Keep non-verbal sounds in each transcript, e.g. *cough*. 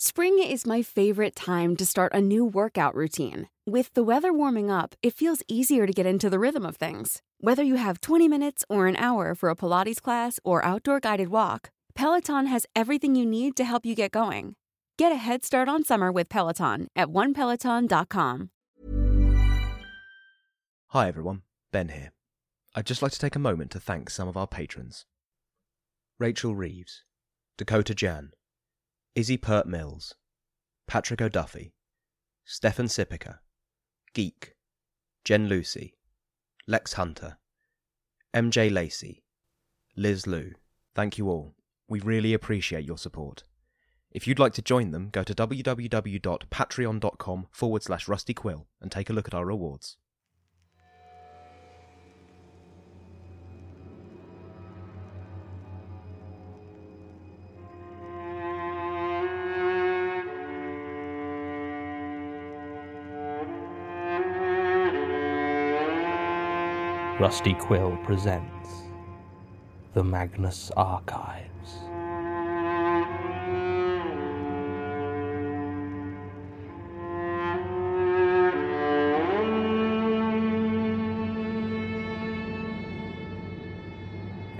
Spring is my favorite time to start a new workout routine. With the weather warming up, it feels easier to get into the rhythm of things. Whether you have 20 minutes or an hour for a Pilates class or outdoor guided walk, Peloton has everything you need to help you get going. Get a head start on summer with Peloton at onepeloton.com. Hi everyone, Ben here. I'd just like to take a moment to thank some of our patrons Rachel Reeves, Dakota Jahn, Izzy Peart-Mills, Patrick O'Duffy, Stefan Sipika, Geek, Jen Lucy, Lex Hunter, MJ Lacey, Liz Luu. Thank you all. We really appreciate your support. If you'd like to join them, go to www.patreon.com forward slash rustyquill and take a look at our rewards. Rusty Quill presents The Magnus Archives.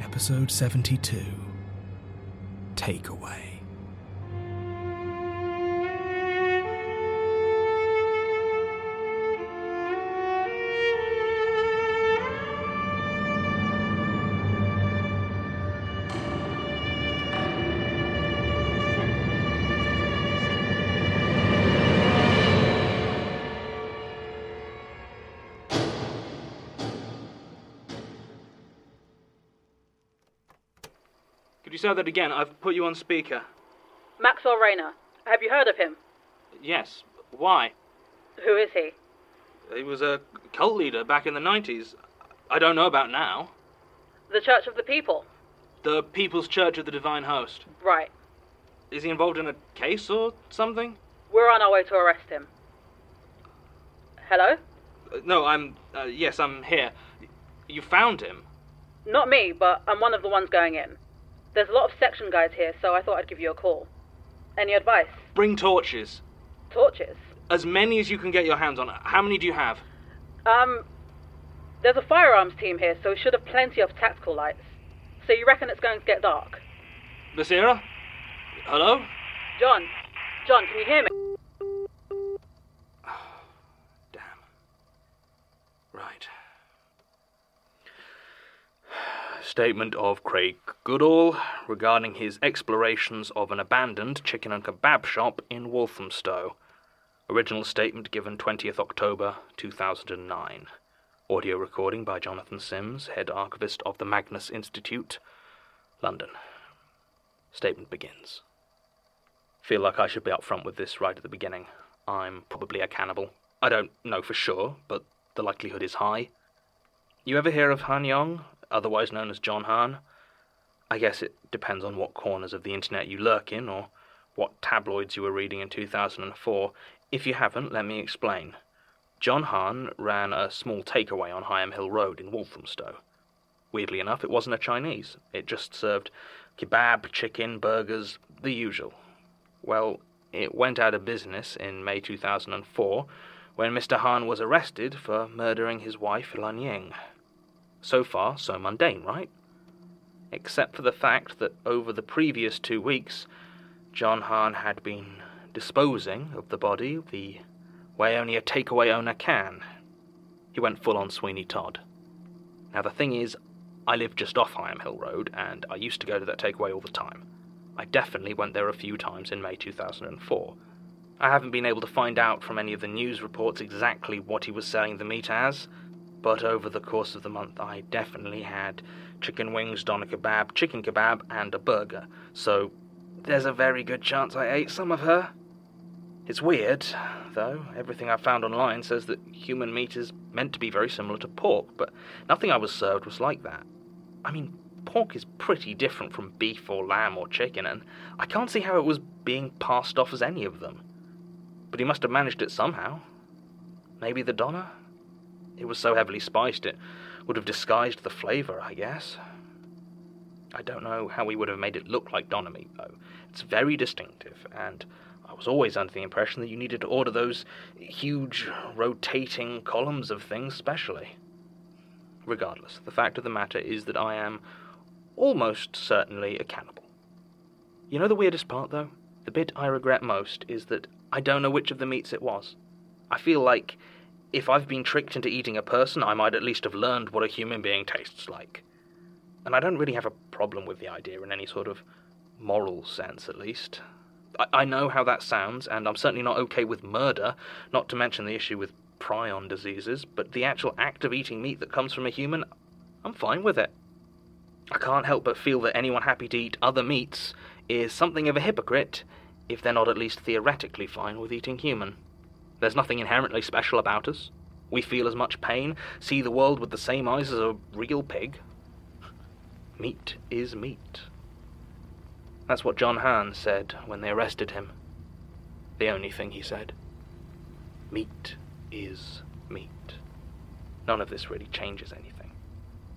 Episode 72 Takeaway. Could you say that again? I've put you on speaker. Maxwell Rayner. Have you heard of him? Yes. Why? Who is he? He was a cult leader back in the 90s. I don't know about now. The Church of the People. The People's Church of the Divine Host. Right. Is he involved in a case or something? We're on our way to arrest him. Hello? Uh, no, I'm. Uh, yes, I'm here. You found him? Not me, but I'm one of the ones going in. There's a lot of section guys here, so I thought I'd give you a call. Any advice? Bring torches. Torches? As many as you can get your hands on. How many do you have? Um, there's a firearms team here, so we should have plenty of tactical lights. So you reckon it's going to get dark? Basira? Hello? John? John, can you hear me? Damn. Right. Statement of Craig Goodall regarding his explorations of an abandoned chicken and kebab shop in Walthamstow. Original statement given 20th October 2009. Audio recording by Jonathan Sims, head archivist of the Magnus Institute, London. Statement begins. Feel like I should be upfront with this right at the beginning. I'm probably a cannibal. I don't know for sure, but the likelihood is high. You ever hear of Han Yong, otherwise known as John Hahn. I guess it depends on what corners of the internet you lurk in, or what tabloids you were reading in 2004. If you haven't, let me explain. John Hahn ran a small takeaway on Higham Hill Road in Walthamstow. Weirdly enough, it wasn't a Chinese. It just served kebab, chicken, burgers, the usual. Well, it went out of business in May 2004 when Mr. Hahn was arrested for murdering his wife Lan Ying. So far, so mundane, right? Except for the fact that over the previous two weeks, John Hahn had been disposing of the body the way only a takeaway owner can. He went full on Sweeney Todd. Now, the thing is, I live just off Higham Hill Road, and I used to go to that takeaway all the time. I definitely went there a few times in May 2004. I haven't been able to find out from any of the news reports exactly what he was selling the meat as, but over the course of the month I definitely had chicken wings, doner kebab, chicken kebab, and a burger, so there's a very good chance I ate some of her. It's weird, though. Everything I've found online says that human meat is meant to be very similar to pork, but nothing I was served was like that. I mean, pork is pretty different from beef or lamb or chicken, and I can't see how it was being passed off as any of them. But he must have managed it somehow. Maybe the doner? It was so heavily spiced it would have disguised the flavour, I guess. I don't know how we would have made it look like doner meat, though. It's very distinctive, and I was always under the impression that you needed to order those huge rotating columns of things specially. Regardless, the fact of the matter is that I am almost certainly a cannibal. You know the weirdest part, though? The bit I regret most is that I don't know which of the meats it was. I feel like if I've been tricked into eating a person, I might at least have learned what a human being tastes like. And I don't really have a problem with the idea in any sort of moral sense, at least. I, I know how that sounds, and I'm certainly not okay with murder, not to mention the issue with prion diseases, but the actual act of eating meat that comes from a human, I'm fine with it. I can't help but feel that anyone happy to eat other meats is something of a hypocrite if they're not at least theoretically fine with eating human. There's nothing inherently special about us. We feel as much pain, see the world with the same eyes as a real pig. Meat is meat. That's what John Hahn said when they arrested him. The only thing he said. Meat is meat. None of this really changes anything.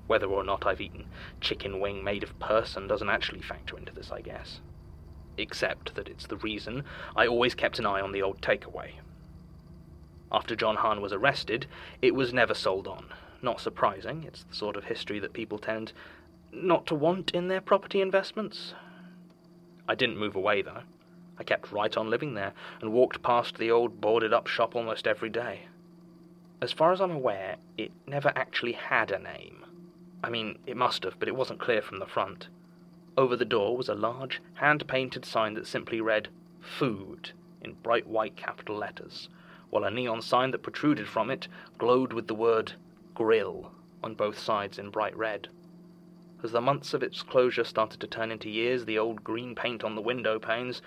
Whether or not I've eaten chicken wing made of person doesn't actually factor into this, I guess. Except that it's the reason I always kept an eye on the old takeaway. After John Hahn was arrested, it was never sold on. Not surprising, it's the sort of history that people tend not to want in their property investments. I didn't move away, though. I kept right on living there and walked past the old boarded up shop almost every day. As far as I'm aware, it never actually had a name. I mean, it must have, but it wasn't clear from the front. Over the door was a large, hand painted sign that simply read, Food, in bright white capital letters, while a neon sign that protruded from it glowed with the word Grill on both sides in bright red. As the months of its closure started to turn into years, the old green paint on the window panes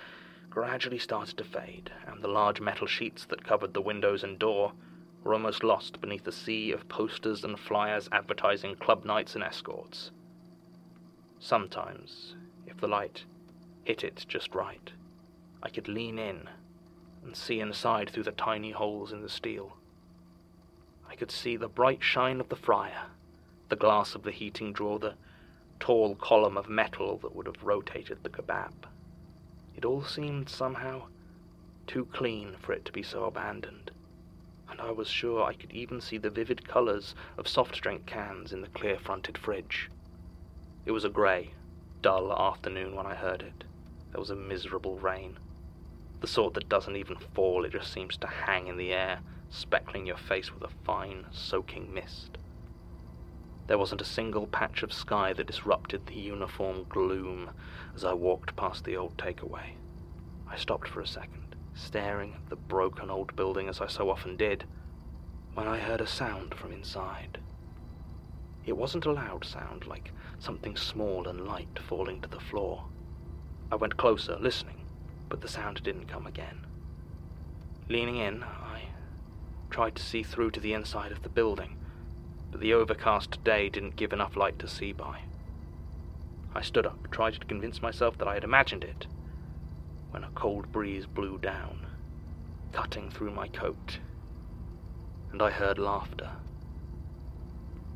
gradually started to fade, and the large metal sheets that covered the windows and door were almost lost beneath a sea of posters and flyers advertising club nights and escorts. Sometimes, if the light hit it just right, I could lean in and see inside through the tiny holes in the steel. I could see the bright shine of the fryer, the glass of the heating drawer, the tall column of metal that would have rotated the kebab. It all seemed somehow too clean for it to be so abandoned, and I was sure I could even see the vivid colours of soft drink cans in the clear fronted fridge. It was a grey, dull afternoon when I heard it. There was a miserable rain. The sort that doesn't even fall, it just seems to hang in the air, speckling your face with a fine, soaking mist. There wasn't a single patch of sky that disrupted the uniform gloom as I walked past the old takeaway. I stopped for a second, staring at the broken old building as I so often did, when I heard a sound from inside. It wasn't a loud sound, like something small and light falling to the floor. I went closer, listening, but the sound didn't come again. Leaning in, I tried to see through to the inside of the building but the overcast day didn't give enough light to see by. I stood up, tried to convince myself that I had imagined it, when a cold breeze blew down, cutting through my coat, and I heard laughter.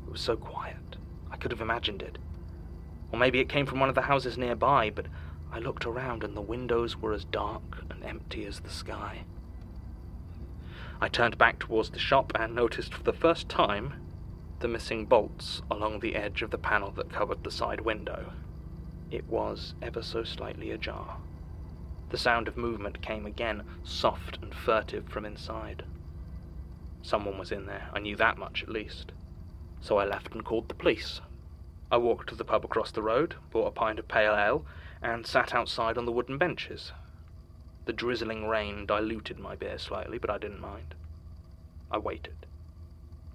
It was so quiet, I could have imagined it. Or maybe it came from one of the houses nearby, but I looked around and the windows were as dark and empty as the sky. I turned back towards the shop and noticed for the first time the missing bolts along the edge of the panel that covered the side window. It was ever so slightly ajar. The sound of movement came again, soft and furtive from inside. Someone was in there, I knew that much at least. So I left and called the police. I walked to the pub across the road, bought a pint of pale ale, and sat outside on the wooden benches. The drizzling rain diluted my beer slightly, but I didn't mind. I waited.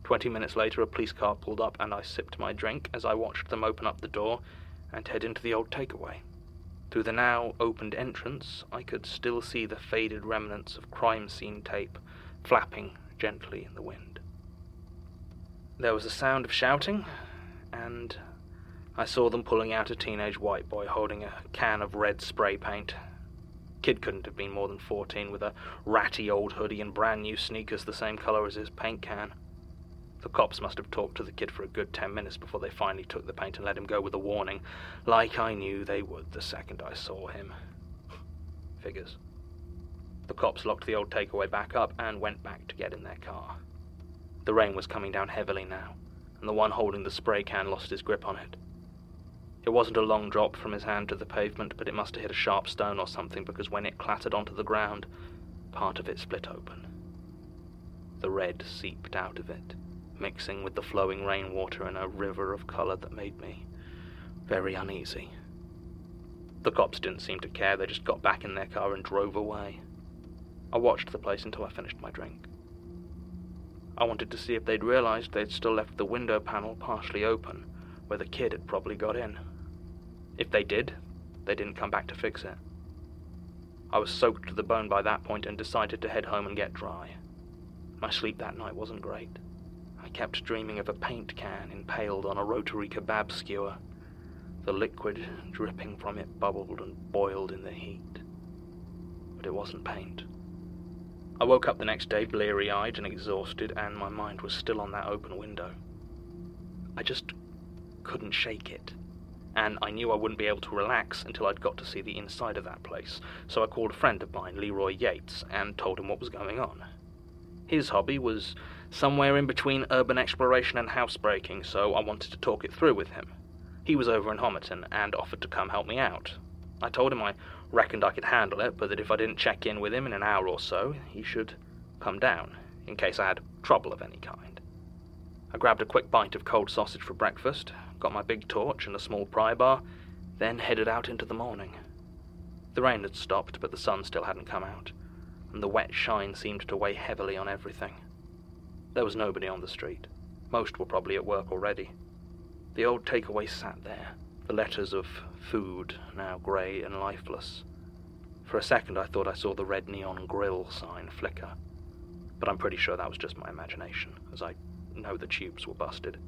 Twenty minutes later, a police car pulled up, and I sipped my drink as I watched them open up the door and head into the old takeaway. Through the now opened entrance, I could still see the faded remnants of crime scene tape flapping gently in the wind. There was a sound of shouting, and I saw them pulling out a teenage white boy holding a can of red spray paint. Kid couldn't have been more than 14 with a ratty old hoodie and brand new sneakers the same color as his paint can. The cops must have talked to the kid for a good ten minutes before they finally took the paint and let him go with a warning, like I knew they would the second I saw him. *laughs* Figures. The cops locked the old takeaway back up and went back to get in their car. The rain was coming down heavily now, and the one holding the spray can lost his grip on it. It wasn't a long drop from his hand to the pavement, but it must have hit a sharp stone or something because when it clattered onto the ground, part of it split open. The red seeped out of it mixing with the flowing rainwater in a river of colour that made me very uneasy. The cops didn't seem to care, they just got back in their car and drove away. I watched the place until I finished my drink. I wanted to see if they'd realized they'd still left the window panel partially open, where the kid had probably got in. If they did, they didn't come back to fix it. I was soaked to the bone by that point and decided to head home and get dry. My sleep that night wasn't great. I kept dreaming of a paint can impaled on a rotary kebab skewer. The liquid dripping from it bubbled and boiled in the heat. But it wasn't paint. I woke up the next day bleary eyed and exhausted, and my mind was still on that open window. I just couldn't shake it. And I knew I wouldn't be able to relax until I'd got to see the inside of that place, so I called a friend of mine, Leroy Yates, and told him what was going on. His hobby was somewhere in between urban exploration and housebreaking, so I wanted to talk it through with him. He was over in Homerton and offered to come help me out. I told him I reckoned I could handle it, but that if I didn't check in with him in an hour or so, he should come down, in case I had trouble of any kind. I grabbed a quick bite of cold sausage for breakfast, got my big torch and a small pry bar, then headed out into the morning. The rain had stopped, but the sun still hadn't come out, and the wet shine seemed to weigh heavily on everything. There was nobody on the street. Most were probably at work already. The old takeaway sat there, the letters of food now grey and lifeless. For a second I thought I saw the red neon grill sign flicker, but I'm pretty sure that was just my imagination, as I know the tubes were busted.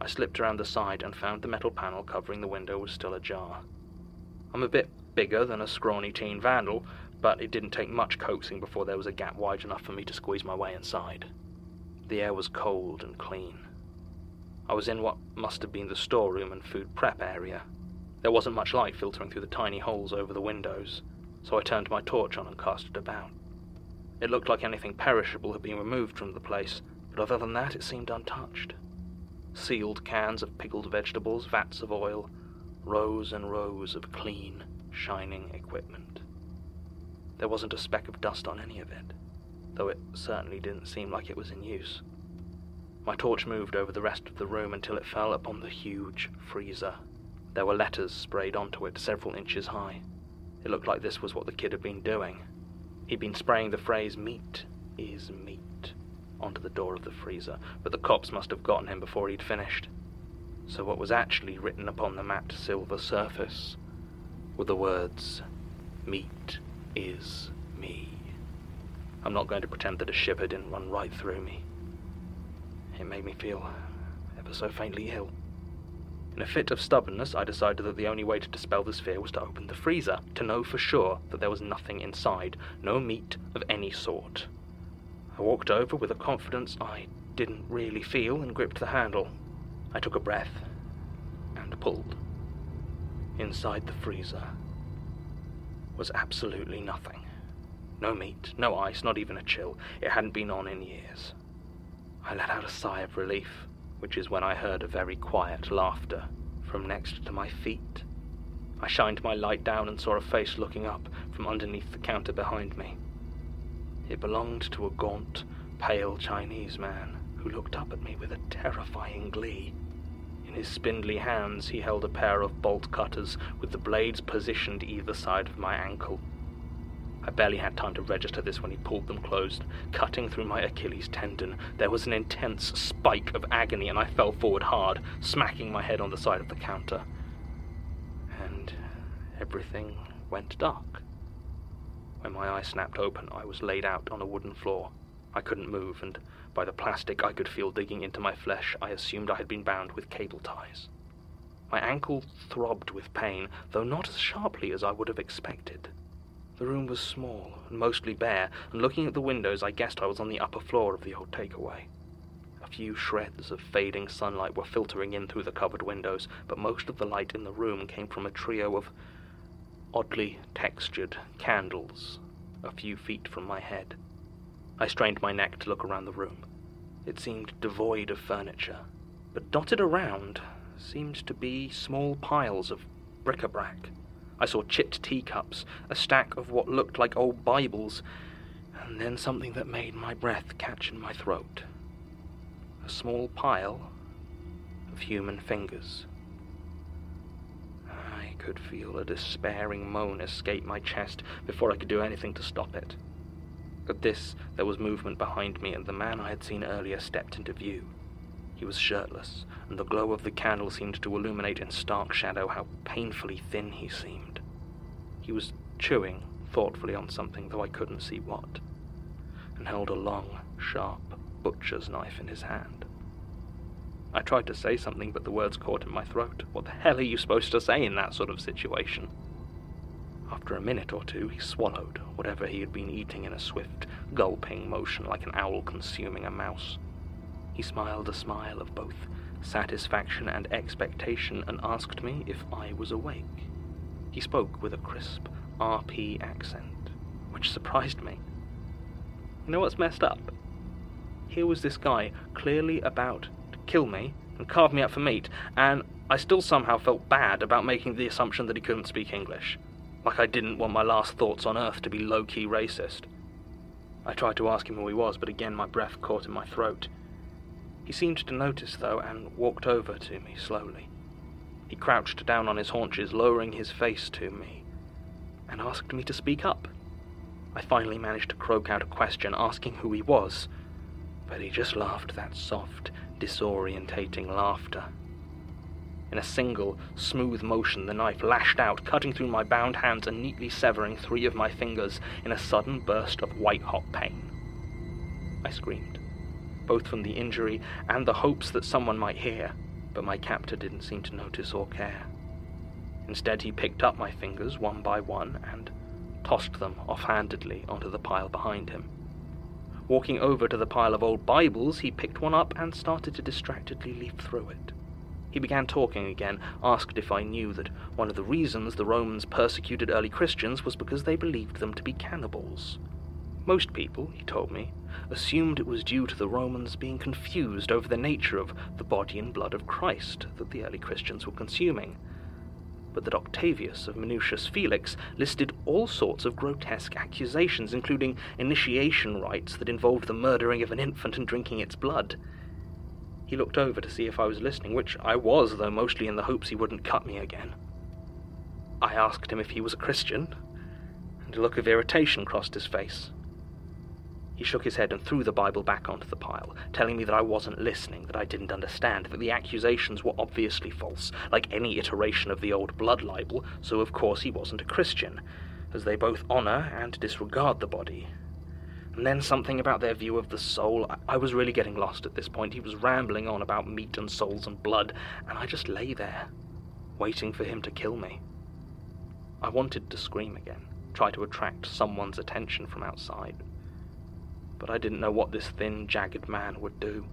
I slipped around the side and found the metal panel covering the window was still ajar. I'm a bit bigger than a scrawny teen vandal, but it didn't take much coaxing before there was a gap wide enough for me to squeeze my way inside. The air was cold and clean. I was in what must have been the storeroom and food prep area. There wasn't much light filtering through the tiny holes over the windows, so I turned my torch on and cast it about. It looked like anything perishable had been removed from the place, but other than that, it seemed untouched. Sealed cans of pickled vegetables, vats of oil, rows and rows of clean, shining equipment. There wasn't a speck of dust on any of it, though it certainly didn't seem like it was in use. My torch moved over the rest of the room until it fell upon the huge freezer. There were letters sprayed onto it several inches high. It looked like this was what the kid had been doing. He'd been spraying the phrase, meat is meat, onto the door of the freezer, but the cops must have gotten him before he'd finished. So what was actually written upon the matte silver surface were the words, Meat is me. I'm not going to pretend that a shiver didn't run right through me. It made me feel ever so faintly ill. In a fit of stubbornness, I decided that the only way to dispel this fear was to open the freezer, to know for sure that there was nothing inside, no meat of any sort. I walked over with a confidence I didn't really feel and gripped the handle. I took a breath and pulled. Inside the freezer was absolutely nothing. No meat, no ice, not even a chill. It hadn't been on in years. I let out a sigh of relief which is when I heard a very quiet laughter from next to my feet. I shined my light down and saw a face looking up from underneath the counter behind me. It belonged to a gaunt, pale Chinese man who looked up at me with a terrifying glee. In his spindly hands he held a pair of bolt cutters with the blades positioned either side of my ankle. I barely had time to register this when he pulled them closed, cutting through my Achilles tendon. There was an intense spike of agony, and I fell forward hard, smacking my head on the side of the counter. And everything went dark. When my eyes snapped open, I was laid out on a wooden floor. I couldn't move, and by the plastic I could feel digging into my flesh, I assumed I had been bound with cable ties. My ankle throbbed with pain, though not as sharply as I would have expected. The room was small and mostly bare, and looking at the windows, I guessed I was on the upper floor of the old takeaway. A few shreds of fading sunlight were filtering in through the covered windows, but most of the light in the room came from a trio of oddly textured candles a few feet from my head. I strained my neck to look around the room. It seemed devoid of furniture, but dotted around seemed to be small piles of bric-a-brac. I saw chipped teacups, a stack of what looked like old Bibles, and then something that made my breath catch in my throat. A small pile of human fingers. I could feel a despairing moan escape my chest before I could do anything to stop it. At this, there was movement behind me, and the man I had seen earlier stepped into view. He was shirtless, and the glow of the candle seemed to illuminate in stark shadow how painfully thin he seemed. He was chewing thoughtfully on something, though I couldn't see what, and held a long, sharp butcher's knife in his hand. I tried to say something, but the words caught in my throat. What the hell are you supposed to say in that sort of situation? After a minute or two, he swallowed whatever he had been eating in a swift, gulping motion like an owl consuming a mouse. He smiled a smile of both satisfaction and expectation and asked me if I was awake. He spoke with a crisp RP accent, which surprised me. You know what's messed up? Here was this guy clearly about kill me and carve me up for meat, and I still somehow felt bad about making the assumption that he couldn't speak English. Like I didn't want my last thoughts on Earth to be low key racist. I tried to ask him who he was, but again my breath caught in my throat. He seemed to notice, though, and walked over to me slowly. He crouched down on his haunches, lowering his face to me, and asked me to speak up. I finally managed to croak out a question, asking who he was, but he just laughed that soft, disorientating laughter. In a single, smooth motion, the knife lashed out, cutting through my bound hands and neatly severing three of my fingers in a sudden burst of white hot pain. I screamed both from the injury and the hopes that someone might hear, but my captor didn't seem to notice or care. Instead, he picked up my fingers one by one and tossed them offhandedly onto the pile behind him. Walking over to the pile of old Bibles, he picked one up and started to distractedly leaf through it. He began talking again, asked if I knew that one of the reasons the Romans persecuted early Christians was because they believed them to be cannibals. Most people, he told me, assumed it was due to the Romans being confused over the nature of the body and blood of Christ that the early Christians were consuming, but that Octavius of Minucius Felix listed all sorts of grotesque accusations, including initiation rites that involved the murdering of an infant and drinking its blood. He looked over to see if I was listening, which I was, though mostly in the hopes he wouldn't cut me again. I asked him if he was a Christian, and a look of irritation crossed his face. He shook his head and threw the Bible back onto the pile, telling me that I wasn't listening, that I didn't understand, that the accusations were obviously false, like any iteration of the old blood libel, so of course he wasn't a Christian, as they both honour and disregard the body, and then something about their view of the soul. I, was really getting lost at this point. He was rambling on about meat and souls and blood, and I just lay there, waiting for him to kill me. I wanted to scream again, try to attract someone's attention from outside. But I didn't know what this thin, jagged man would do.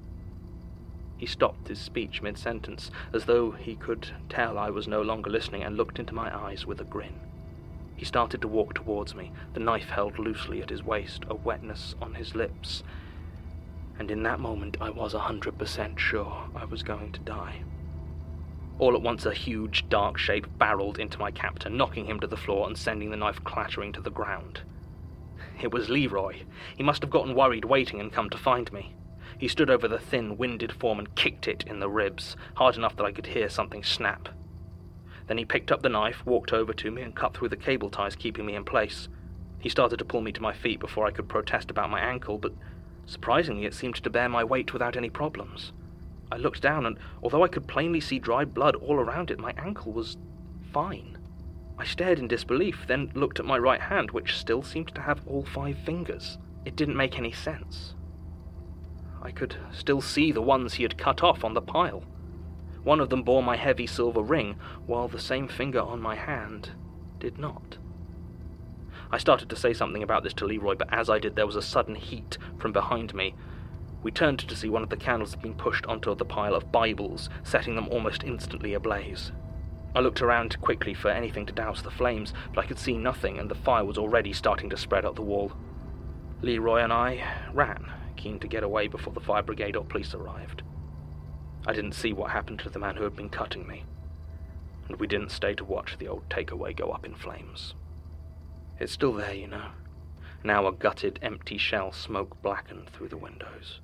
He stopped his speech mid sentence, as though he could tell I was no longer listening, and looked into my eyes with a grin. He started to walk towards me, the knife held loosely at his waist, a wetness on his lips. And in that moment, I was a hundred percent sure I was going to die. All at once, a huge, dark shape barreled into my captor, knocking him to the floor and sending the knife clattering to the ground. It was Leroy. He must have gotten worried waiting and come to find me. He stood over the thin, winded form and kicked it in the ribs, hard enough that I could hear something snap. Then he picked up the knife, walked over to me, and cut through the cable ties keeping me in place. He started to pull me to my feet before I could protest about my ankle, but surprisingly it seemed to bear my weight without any problems. I looked down, and although I could plainly see dried blood all around it, my ankle was fine. I stared in disbelief, then looked at my right hand, which still seemed to have all five fingers. It didn't make any sense. I could still see the ones he had cut off on the pile. One of them bore my heavy silver ring, while the same finger on my hand did not. I started to say something about this to Leroy, but as I did, there was a sudden heat from behind me. We turned to see one of the candles had been pushed onto the pile of Bibles, setting them almost instantly ablaze. I looked around quickly for anything to douse the flames, but I could see nothing, and the fire was already starting to spread up the wall. Leroy and I ran, keen to get away before the fire brigade or police arrived. I didn't see what happened to the man who had been cutting me, and we didn't stay to watch the old takeaway go up in flames. It's still there, you know. Now a gutted, empty shell smoke blackened through the windows.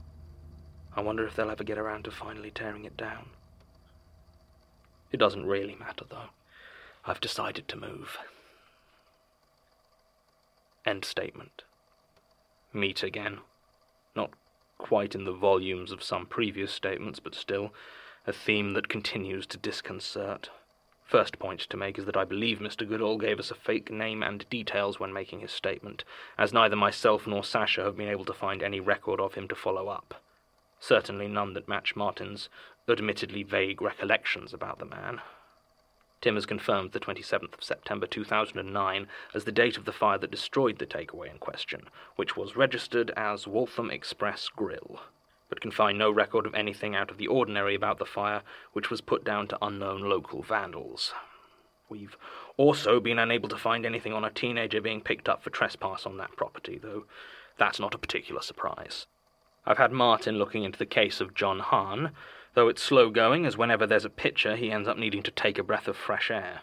I wonder if they'll ever get around to finally tearing it down. It doesn't really matter, though. I've decided to move. End statement. Meat again. Not quite in the volumes of some previous statements, but still a theme that continues to disconcert. First point to make is that I believe Mr. Goodall gave us a fake name and details when making his statement, as neither myself nor Sasha have been able to find any record of him to follow up. Certainly none that match Martin's admittedly vague recollections about the man. Tim has confirmed the 27th of September 2009 as the date of the fire that destroyed the takeaway in question, which was registered as Waltham Express Grill, but can find no record of anything out of the ordinary about the fire, which was put down to unknown local vandals. We've also been unable to find anything on a teenager being picked up for trespass on that property, though that's not a particular surprise. I've had Martin looking into the case of John Hahn, though it's slow going, as whenever there's a pitcher, he ends up needing to take a breath of fresh air.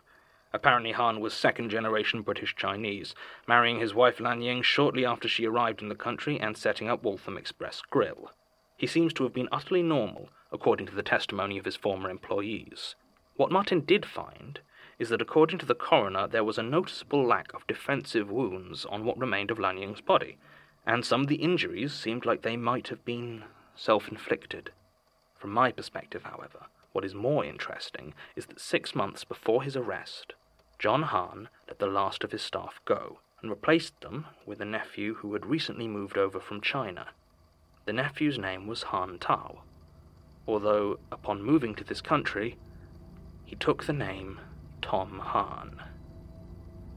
Apparently, Hahn was second generation British Chinese, marrying his wife Lan Ying shortly after she arrived in the country and setting up Waltham Express Grill. He seems to have been utterly normal, according to the testimony of his former employees. What Martin did find is that, according to the coroner, there was a noticeable lack of defensive wounds on what remained of Lan Ying's body, and some of the injuries seemed like they might have been self inflicted. From my perspective, however, what is more interesting is that six months before his arrest, John Hahn let the last of his staff go and replaced them with a nephew who had recently moved over from China. The nephew's name was Han Tao, although upon moving to this country, he took the name Tom Hahn.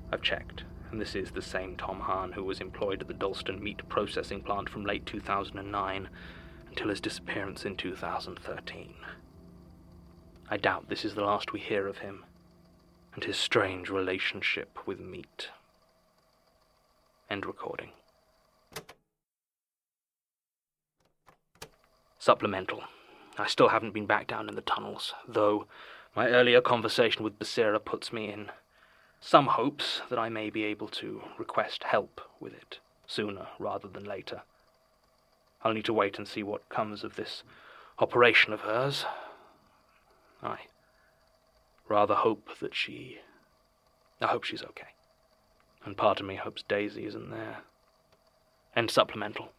I've checked, And this is the same Tom Hahn who was employed at the Dalston meat processing plant from late 2009 until his disappearance in 2013. I doubt this is the last we hear of him and his strange relationship with meat. End recording. Supplemental. I still haven't been back down in the tunnels, though my earlier conversation with Basira puts me in some hopes that I may be able to request help with it sooner rather than later. I'll need to wait and see what comes of this operation of hers. I rather hope that she. I hope she's okay. And part of me hopes Daisy isn't there. End supplemental.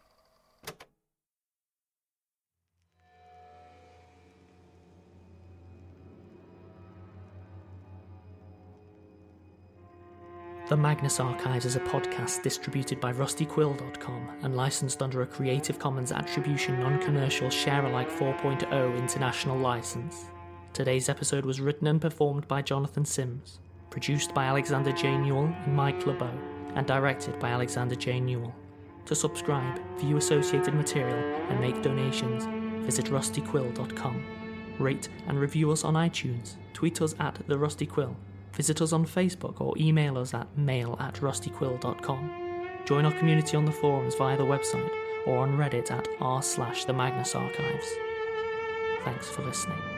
The Magnus Archives is a podcast distributed by rustyquill.com and licensed under a Creative Commons Attribution Non Commercial Share Alike 4.0 international license. Today's episode was written and performed by Jonathan Sims, produced by Alexander J. Newall and Mike LeBeau, and directed by Alexander J. Newall. To subscribe, view associated material, and make donations, visit rustyquill.com. Rate and review us on iTunes, tweet us at The Rusty Quill, visit us on Facebook, or email us at mail at rustyquill.com. Join our community on the forums via the website or on Reddit at r slash the Magnus Archives. Thanks for listening.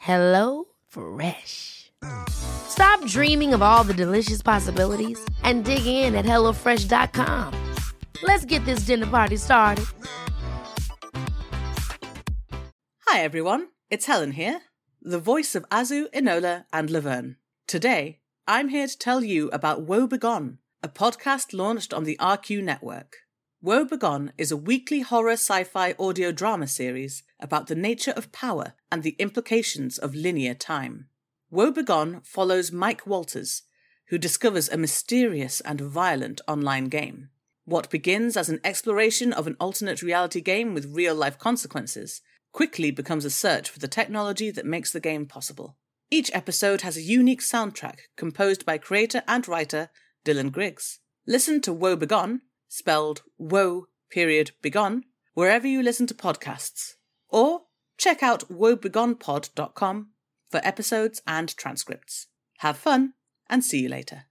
Hello Fresh. Stop dreaming of all the delicious possibilities and dig in at HelloFresh.com. Let's get this dinner party started. Hi everyone, it's Helen here, the voice of Azu, Enola, and Laverne. Today, I'm here to tell you about Woe Begone, a podcast launched on the RQ network. Woe Begone is a weekly horror sci fi audio drama series about the nature of power and the implications of linear time. Woe Begone follows Mike Walters, who discovers a mysterious and violent online game. What begins as an exploration of an alternate reality game with real life consequences quickly becomes a search for the technology that makes the game possible. Each episode has a unique soundtrack composed by creator and writer Dylan Griggs. Listen to Woe Begone, spelled woe period begone, wherever you listen to podcasts. Or check out woebegonepod.com for episodes and transcripts. Have fun and see you later.